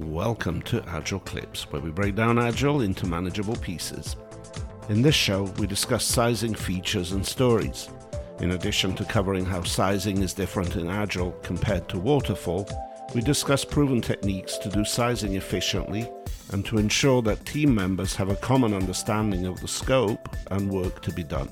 Welcome to Agile Clips, where we break down Agile into manageable pieces. In this show, we discuss sizing features and stories. In addition to covering how sizing is different in Agile compared to Waterfall, we discuss proven techniques to do sizing efficiently and to ensure that team members have a common understanding of the scope and work to be done.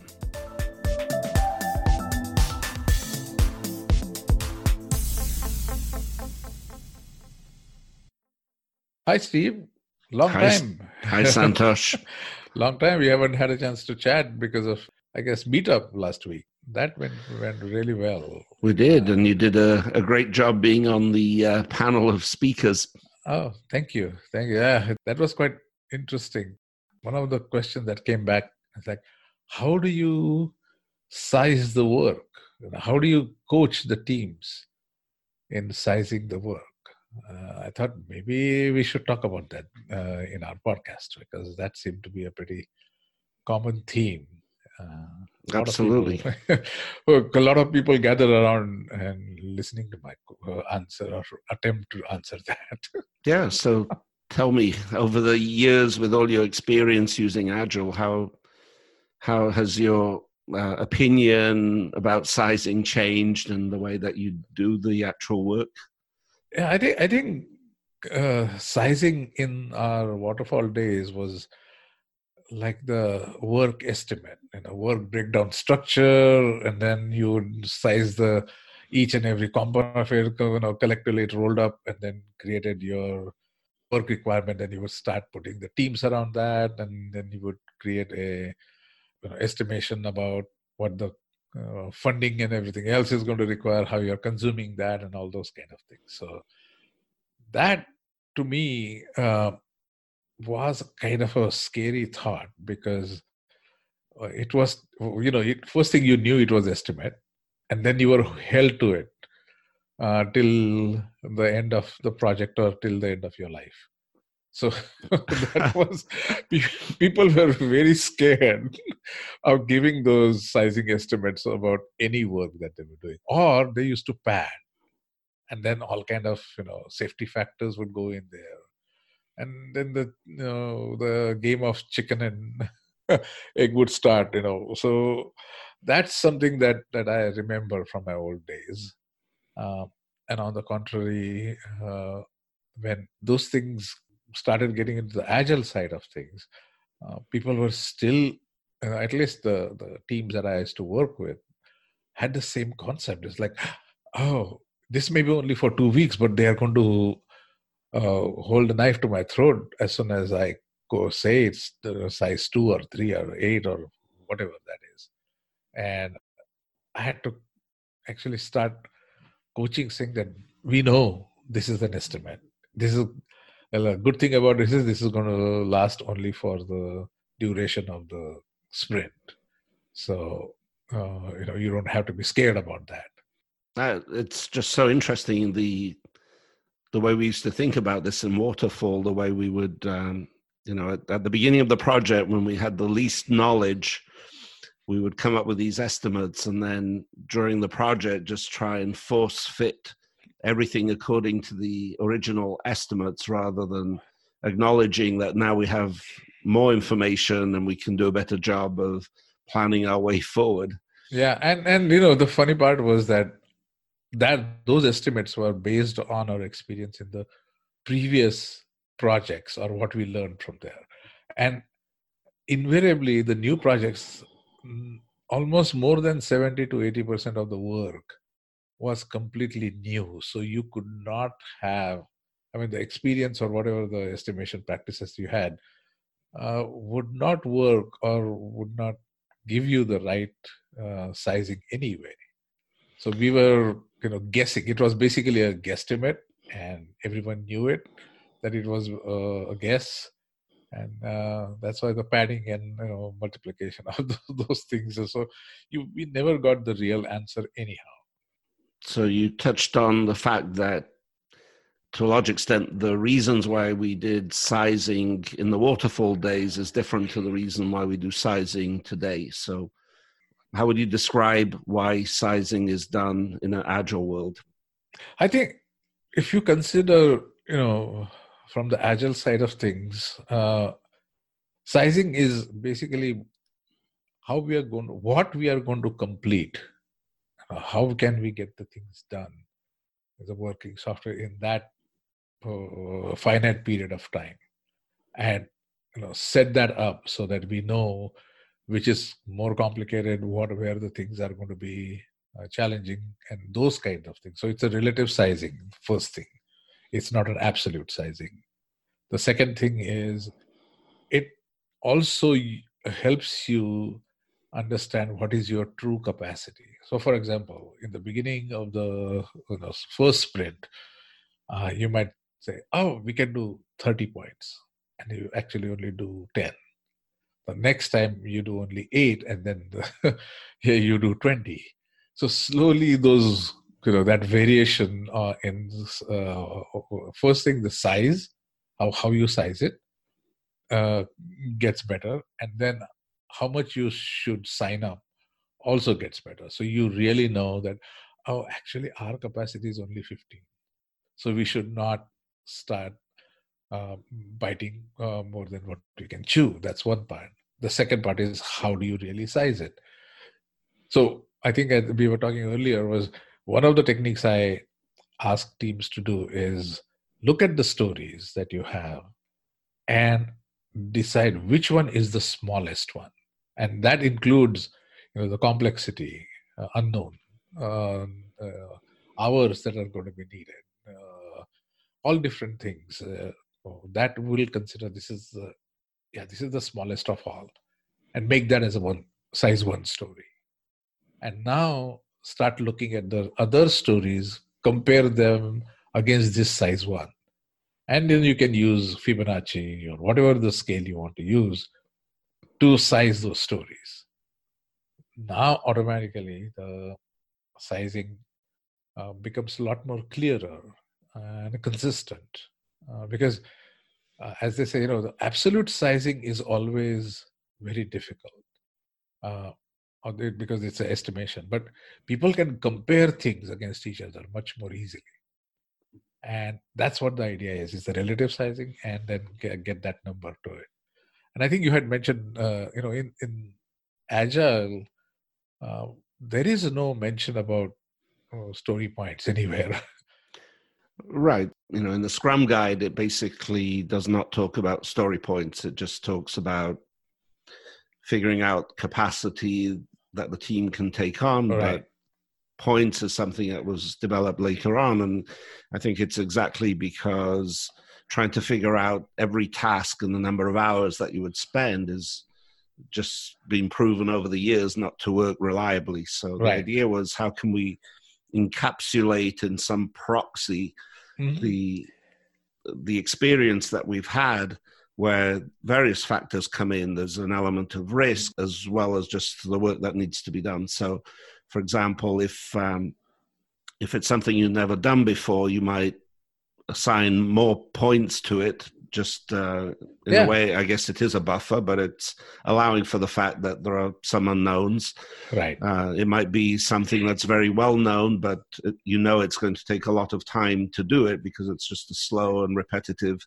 Hi, Steve. Long Hi, time. Hi, Santosh. Long time. We haven't had a chance to chat because of, I guess, meetup last week. That went went really well. We did, and you did a, a great job being on the uh, panel of speakers. Oh, thank you. Thank you. Yeah, that was quite interesting. One of the questions that came back is like, how do you size the work? How do you coach the teams in sizing the work? Uh, I thought maybe we should talk about that uh, in our podcast because that seemed to be a pretty common theme. Uh, Absolutely. a lot of people gather around and listening to my uh, answer or attempt to answer that. yeah. So tell me, over the years with all your experience using Agile, how how has your uh, opinion about sizing changed and the way that you do the actual work? Yeah, I think I think uh, sizing in our waterfall days was like the work estimate, you know, work breakdown structure, and then you would size the each and every component of it, you know, collectively it rolled up, and then created your work requirement. And you would start putting the teams around that, and then you would create a you know, estimation about what the uh, funding and everything else is going to require how you're consuming that and all those kind of things. So that to me uh, was kind of a scary thought because uh, it was you know it, first thing you knew it was estimate and then you were held to it uh, till the end of the project or till the end of your life. So that was people were very scared of giving those sizing estimates about any work that they were doing, or they used to pad, and then all kind of you know safety factors would go in there, and then the you know the game of chicken and egg would start. You know, so that's something that that I remember from my old days. Uh, and on the contrary, uh, when those things started getting into the agile side of things, uh, people were still, uh, at least the, the teams that I used to work with, had the same concept. It's like, oh, this may be only for two weeks, but they are going to uh, hold a knife to my throat as soon as I go say it's the size two or three or eight or whatever that is. And I had to actually start coaching saying that we know this is an estimate. This is a good thing about this is this is going to last only for the duration of the sprint. So uh, you know you don't have to be scared about that. Uh, it's just so interesting the the way we used to think about this in waterfall. The way we would, um, you know, at, at the beginning of the project when we had the least knowledge, we would come up with these estimates, and then during the project just try and force fit everything according to the original estimates rather than acknowledging that now we have more information and we can do a better job of planning our way forward yeah and and you know the funny part was that that those estimates were based on our experience in the previous projects or what we learned from there and invariably the new projects mm, almost more than 70 to 80 percent of the work was completely new. So you could not have, I mean, the experience or whatever the estimation practices you had uh, would not work or would not give you the right uh, sizing anyway. So we were, you know, guessing. It was basically a guesstimate, and everyone knew it that it was uh, a guess, and uh, that's why the padding and you know multiplication of those things. So you we never got the real answer anyhow so you touched on the fact that to a large extent the reasons why we did sizing in the waterfall days is different to the reason why we do sizing today. So how would you describe why sizing is done in an agile world? I think if you consider you know from the agile side of things, uh, sizing is basically how we are going to, what we are going to complete. Uh, how can we get the things done? A working software in that uh, finite period of time and you know set that up so that we know which is more complicated what where the things are going to be uh, challenging and those kind of things. So it's a relative sizing first thing. It's not an absolute sizing. The second thing is it also helps you understand what is your true capacity. So, for example, in the beginning of the you know, first sprint, uh, you might say, "Oh, we can do 30 points," and you actually only do 10. The next time you do only eight, and then the, here you do 20. So slowly, those you know that variation uh, in uh, first thing the size, how how you size it, uh, gets better, and then how much you should sign up also gets better. So you really know that, oh, actually, our capacity is only 15. So we should not start uh, biting uh, more than what we can chew. That's one part. The second part is how do you really size it? So I think we were talking earlier was one of the techniques I ask teams to do is look at the stories that you have and decide which one is the smallest one and that includes you know the complexity uh, unknown um, uh, hours that are going to be needed all different things uh, that will consider this is the yeah this is the smallest of all and make that as a one size one story. And now start looking at the other stories compare them against this size one. And then you can use fibonacci or whatever the scale you want to use to size those stories. Now, automatically, the sizing uh, becomes a lot more clearer and consistent uh, because, uh, as they say, you know, the absolute sizing is always very difficult uh, because it's an estimation. But people can compare things against each other much more easily and that's what the idea is is the relative sizing and then get, that number to it and I think you had mentioned, uh, you know, in in agile, uh, there is no mention about oh, story points anywhere. Right. You know, in the Scrum guide, it basically does not talk about story points. It just talks about figuring out capacity that the team can take on. Right. But points is something that was developed later on. And I think it's exactly because trying to figure out every task and the number of hours that you would spend is just been proven over the years not to work reliably. So the idea was how can we encapsulate in some proxy mm-hmm. the the experience that we've had where various factors come in. There's an element of risk as well as just the work that needs to be done. So, for example, if um, if it's something you've never done before, you might assign more points to it just uh, in yeah. a way i guess it is a buffer but it's allowing for the fact that there are some unknowns right uh, it might be something that's very well known but you know it's going to take a lot of time to do it because it's just a slow and repetitive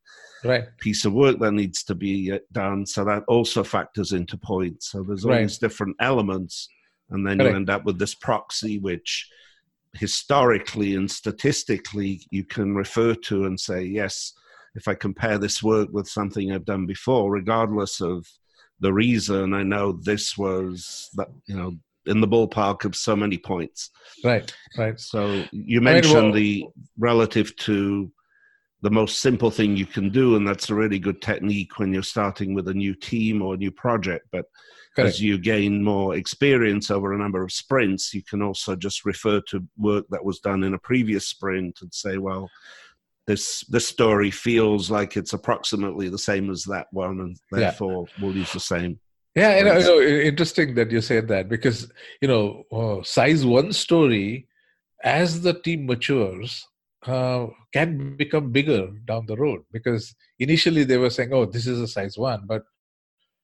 right. piece of work that needs to be uh, done so that also factors into points so there's all right. these different elements and then Correct. you end up with this proxy which historically and statistically you can refer to and say, yes, if I compare this work with something I've done before, regardless of the reason, I know this was that, you know, in the ballpark of so many points. Right, right. So you mentioned mean, well, the relative to the most simple thing you can do, and that's a really good technique when you're starting with a new team or a new project. But Correct. as you gain more experience over a number of sprints, you can also just refer to work that was done in a previous sprint and say, well, this this story feels like it's approximately the same as that one, and therefore yeah. we'll use the same. Yeah, you know, you know, interesting that you said that because you know, uh, size one story as the team matures uh, can become bigger down the road because initially they were saying, "Oh, this is a size one," but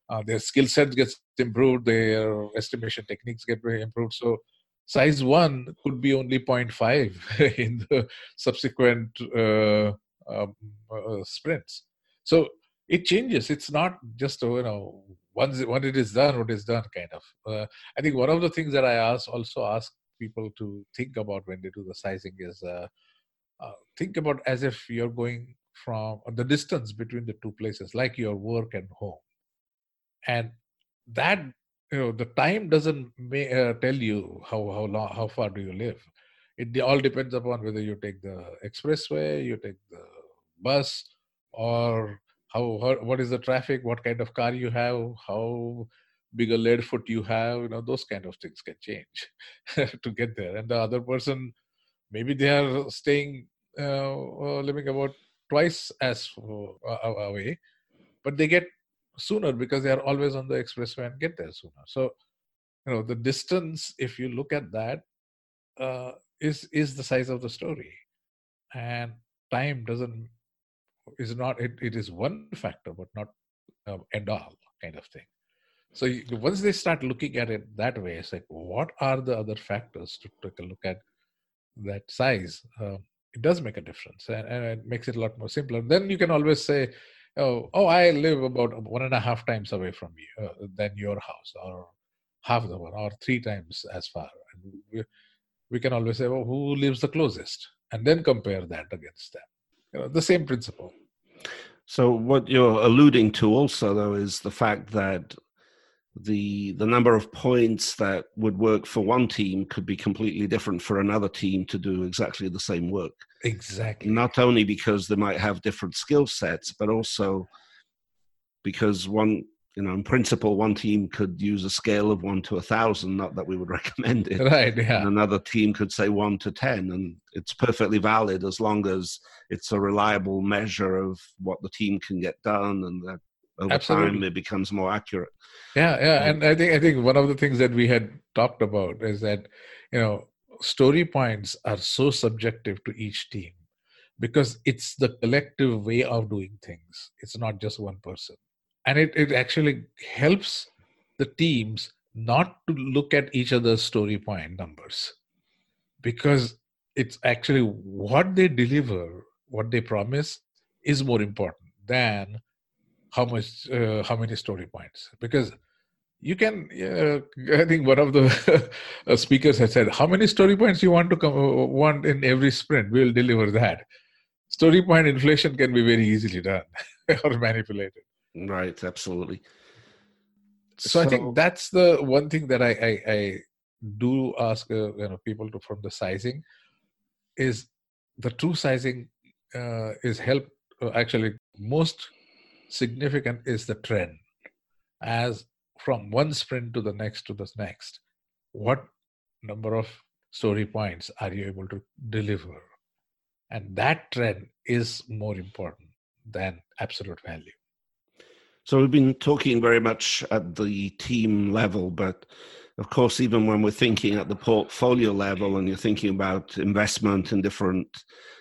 uh, their skill set gets improved, their estimation techniques get improved. So size one could be only 0.5 in the subsequent uh, um, uh, sprints. So it changes. It's not just you know once when it is done, what is done kind of. Uh, I think one of the things that I ask also ask people to think about when they do the sizing is uh, uh, think about as if you're going from the distance between the two places, like your work and home, and that you know the time doesn't may, uh, tell you how how long how far do you live. It all depends upon whether you take the expressway, you take the bus, or how, how what is the traffic, what kind of car you have, how big a lead foot you have you know those kind of things can change to get there and the other person maybe they are staying uh, living about twice as away but they get sooner because they are always on the expressway and get there sooner so you know the distance if you look at that uh, is is the size of the story and time doesn't is not it, it is one factor but not uh, end all kind of thing so you, once they start looking at it that way, it's like, what are the other factors to take a look at that size? Uh, it does make a difference, and, and, it makes it a lot more simpler. Then you can always say, "Oh, oh, I live about one and a half times away from you uh, than your house, or half the one, or three times as far." And we, we can always say, "Well, who lives the closest?" and then compare that against them. You know, the same principle. So what you're alluding to also, though, is the fact that the the number of points that would work for one team could be completely different for another team to do exactly the same work. Exactly. Not only because they might have different skill sets but also because one you know in principle one team could use a scale of one to a thousand not that we would recommend it. Right yeah. And another team could say one to ten and it's perfectly valid as long as it's a reliable measure of what the team can get done and that over Absolutely. time it becomes more accurate. Yeah yeah and i think i think one of the things that we had talked about is that you know story points are so subjective to each team because it's the collective way of doing things. It's not just one person. And it, it actually helps the teams not to look at each other's story point numbers because it's actually what they deliver what they promise is more important than how much uh, how many story points. Because you can uh, i think one of the uh, speakers had said how many story points you want to come uh, want in every sprint? We'll deliver that. Story point inflation can be very easily done or manipulated. Right absolutely. So, so, i think that's the one thing that i i, I do ask uh, you know people to from the sizing is the true sizing uh, is help actually most significant is the trend. As from one sprint to the next to the next what number of story points are you able to deliver? And that trend is more important than absolute value. So we've been talking very much at the team level but of course even when we're thinking at the portfolio level and you're thinking about investment in different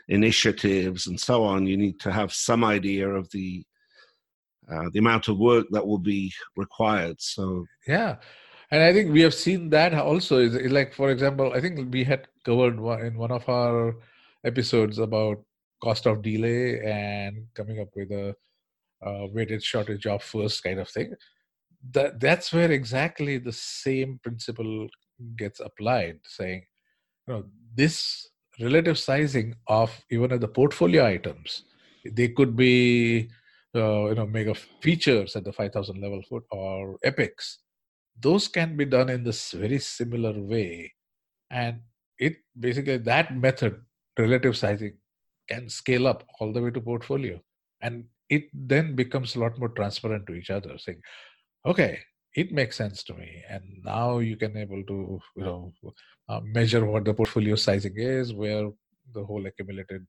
initiatives and so on you need to have some idea of the uh, the amount of work that will be required. So yeah, and I think we have seen that also. Is like for example, I think we had covered in one of our episodes about cost of delay and coming up with a weighted shortest job first kind of thing. That that's where exactly the same principle gets applied, saying, you know, this relative sizing of even at the portfolio items, they could be uh, you know mega features at the 5000 level foot or epics. Those can be done in this very similar way. And it basically that method relative sizing can scale up all the way to portfolio. And it then becomes a lot more transparent to each other saying okay it makes sense to me. And now you can able to you know uh, measure what the portfolio sizing is where the whole accumulated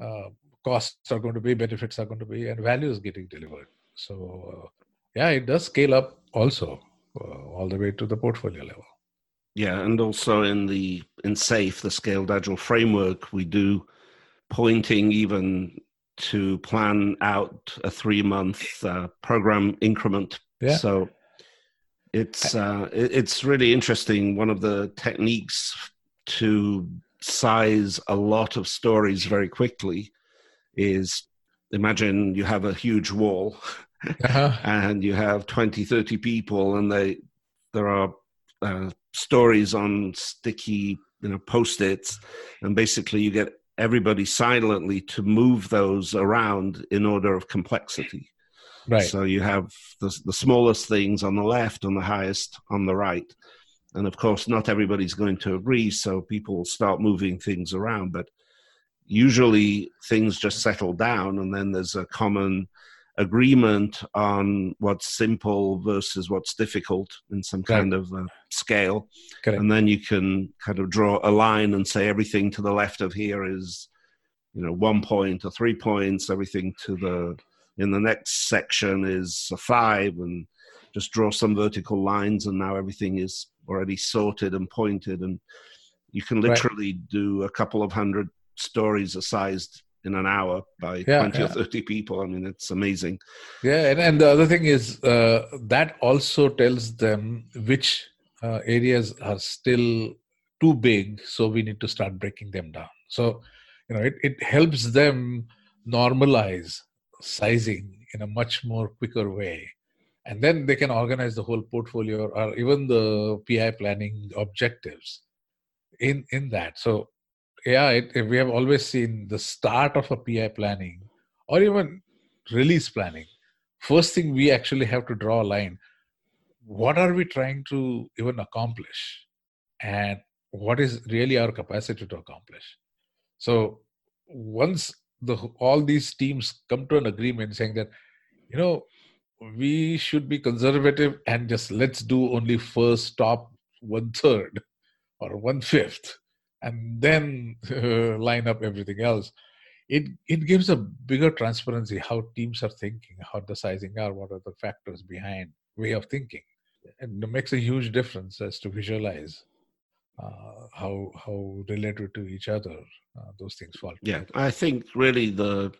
uh, costs are going to be, benefits are going to be, and value is getting delivered. So, uh, yeah, it does scale up also uh, all the way to the portfolio level. Yeah, and also in the in SAFe, the scaled agile framework, we do pointing even to plan out a three month uh, program increment. Yeah. So it's uh, it's really interesting. One of the techniques to size a lot of stories very quickly is imagine you have a huge wall uh-huh. and you have 20 30 people and they there are uh, stories on sticky you know post-its and basically you get everybody silently to move those around in order of complexity. Right. So you have the, the smallest things on the left and the highest on the right. And of course not everybody's going to agree so people will start moving things around but usually things just settle down and then there's a common agreement on what's simple versus what's difficult in some kind of uh, scale Correct. and then you can kind of draw a line and say everything to the left of here is you know one point or three points everything to the in the next section is a five and just draw some vertical lines and now everything is already sorted and pointed and you can literally right. do a couple of hundred stories are sized in an hour by yeah, 20 yeah. or 30 people. I mean, it's amazing. Yeah. And, and the other thing is uh, that also tells them which uh, areas are still too big. So we need to start breaking them down. So, you know, it, it helps them normalize sizing in a much more quicker way. And then they can organize the whole portfolio or even the PI planning objectives in, in that. So yeah, it, we have always seen the start of a PI planning or even release planning. First thing we actually have to draw a line. What are we trying to even accomplish? And what is really our capacity to accomplish? So once the all these teams come to an agreement saying that, you know, we should be conservative and just let's do only first top one third or one fifth and then uh, line up everything else. It it gives a bigger transparency how teams are thinking how the sizing are what are the factors behind way of thinking. And it makes a huge difference as to visualize uh, how how related to each other uh, those things fall yeah i think really the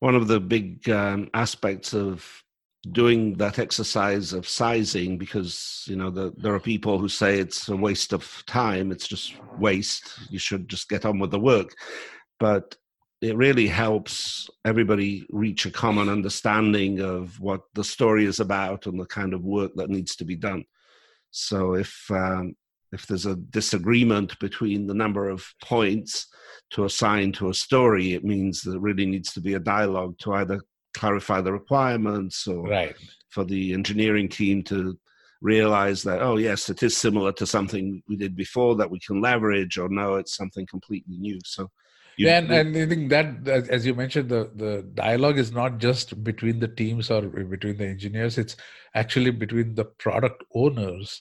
one of the big um, aspects of doing that exercise of sizing because you know the, there are people who say it's a waste of time it's just waste you should just get on with the work. But it really helps everybody reach a common understanding of what the story is about and the kind of work that needs to be done. So if um, if there's a disagreement between the number of points to assign to a story it means there really needs to be a dialogue to either clarify the requirements or right. for the engineering team to realize that oh yes it is similar to something we did before that we can leverage or no it's something completely new so you, and, and I think that, as you mentioned, the, the dialogue is not just between the teams or between the engineers, it's actually between the product owners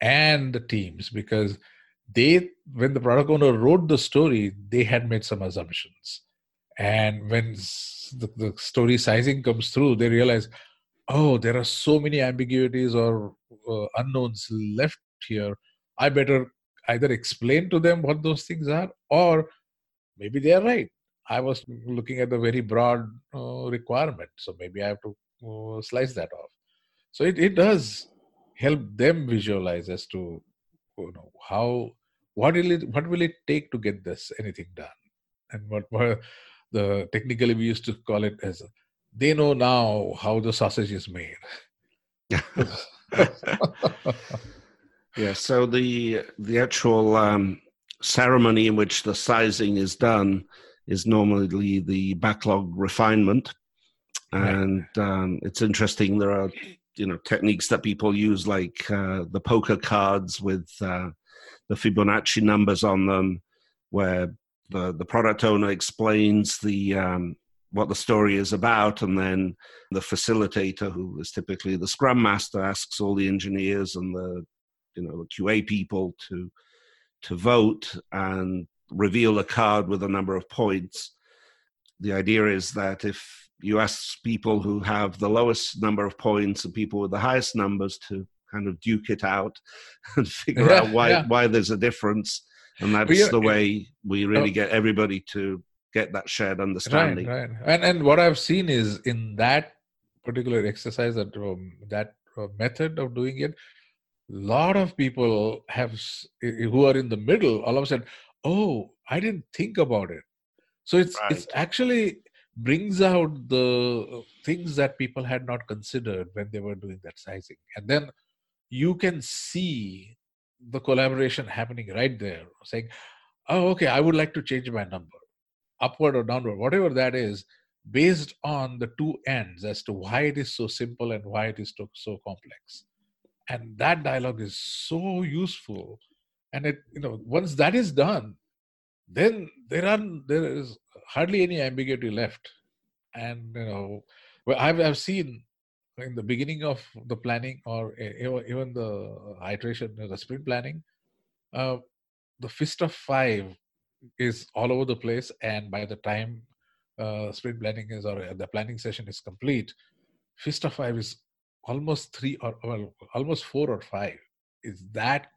and the teams because they, when the product owner wrote the story, they had made some assumptions. And when the, the story sizing comes through, they realize, oh, there are so many ambiguities or uh, unknowns left here. I better either explain to them what those things are, or maybe they are right. I was looking at the very broad uh, requirement, so maybe I have to uh, slice that off. So it, it does help them visualize as to you know how what will it what will it take to get this anything done, and what, what the technically we used to call it as they know now how the sausage is made. yeah. So the the actual um, ceremony in which the sizing is done is normally the backlog refinement, and um, it's interesting. There are you know techniques that people use like uh, the poker cards with uh, the Fibonacci numbers on them, where the the product owner explains the um, what the story is about, and then the facilitator, who is typically the Scrum Master, asks all the engineers and the you know the QA people to to vote and reveal a card with a number of points. The idea is that if you ask people who have the lowest number of points and people with the highest numbers to kind of duke it out and figure yeah, out why yeah. why there's a difference and that's the way we really oh. get everybody to get that shared understanding right, right. and and what i've seen is in that particular exercise that um, that uh, method of doing it a lot of people have who are in the middle all of a sudden oh i didn't think about it so it's right. it's actually brings out the things that people had not considered when they were doing that sizing and then you can see the collaboration happening right there saying oh okay i would like to change my number upward or downward whatever that is based on the two ends as to why it is so simple and why it is so, so complex. And that dialogue is so useful. And it you know once that is done then there are there is hardly any ambiguity left. And you know i've, I've seen in the beginning of the planning or even the iteration the sprint planning uh, the fist of five is all over the place and by the time uh, sprint planning is or the planning session is complete fist of five is almost three or well almost four or five. Is that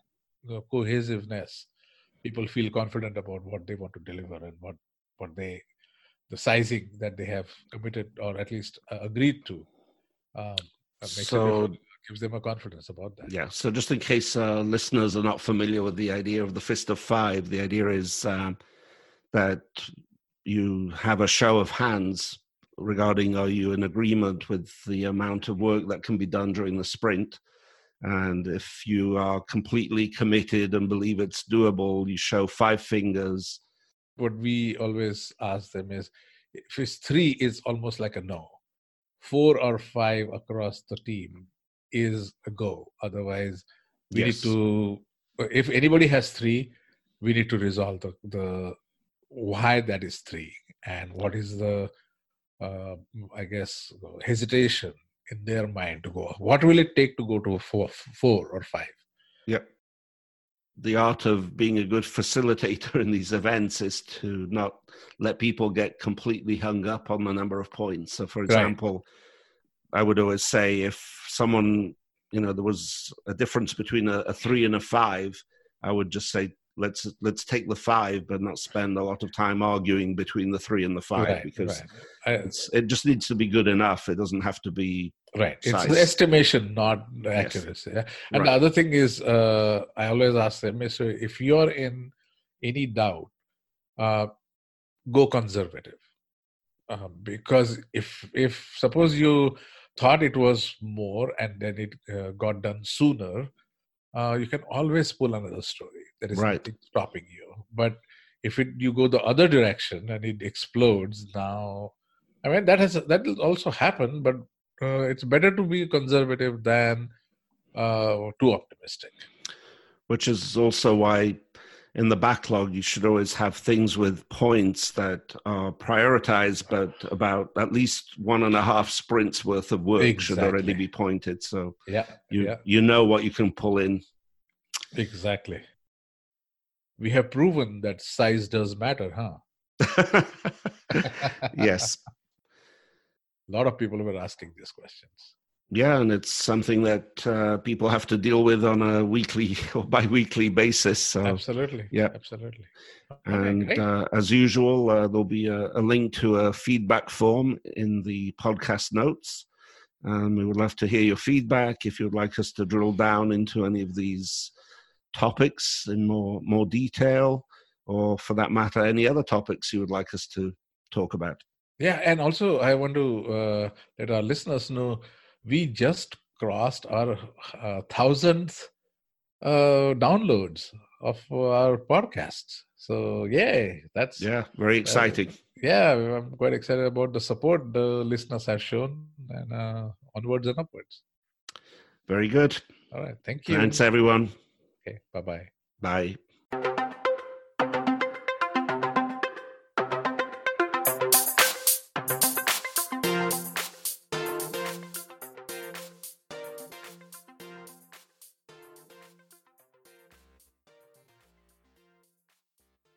the cohesiveness. People feel confident about what they want to deliver and what what they the sizing that they have committed or at least uh, agreed to um, so gives them a confidence about that yeah so just in case uh, listeners are not familiar with the idea of the fist of five the idea is um, that you have a show of hands regarding are you in agreement with the amount of work that can be done during the sprint and if you are completely committed and believe it's doable, you show five fingers. What we always ask them is if it's three, it's almost like a no. Four or five across the team is a go. Otherwise, we yes. need to, if anybody has three, we need to resolve the, the why that is three and what is the, uh, I guess, hesitation in their mind to go what will it take to go to four, four or five yep the art of being a good facilitator in these events is to not let people get completely hung up on the number of points so for example right. i would always say if someone you know there was a difference between a, a three and a five i would just say let's let's take the five but not spend a lot of time arguing between the three and the five right, because right. it just needs to be good enough it doesn't have to be right size. it's the estimation not accuracy yes. yeah? and right. the other thing is uh, i always ask them so if you're in any doubt uh, go conservative uh, because if if suppose you thought it was more and then it uh, got done sooner uh, you can always pull another story. There is right. nothing stopping you. But if it, you go the other direction and it explodes, now, I mean that has that will also happen. But uh, it's better to be conservative than uh, too optimistic. Which is also why in the backlog you should always have things with points that are prioritized but about at least one and a half sprints worth of work exactly. should already be pointed so yeah you yeah. you know what you can pull in exactly we have proven that size does matter huh yes a lot of people were asking these questions yeah, and it's something that uh, people have to deal with on a weekly or bi-weekly basis. So, absolutely, yeah, absolutely. And uh, as usual, uh, there'll be a, a, link to a feedback form in the podcast notes. Um, we would love to hear your feedback. If you'd like us to drill down into any of these topics in more more detail, or for that matter, any other topics you would like us to talk about. Yeah, and also I want to uh, let our listeners know we just crossed our uh, thousandth uh, downloads of our podcasts. So yay, that's yeah, very exciting. Uh, yeah, I'm quite excited about the support the listeners have shown, and uh, onwards and upwards. Very good. All right, thank you. Thanks, everyone. Okay, bye-bye. Bye.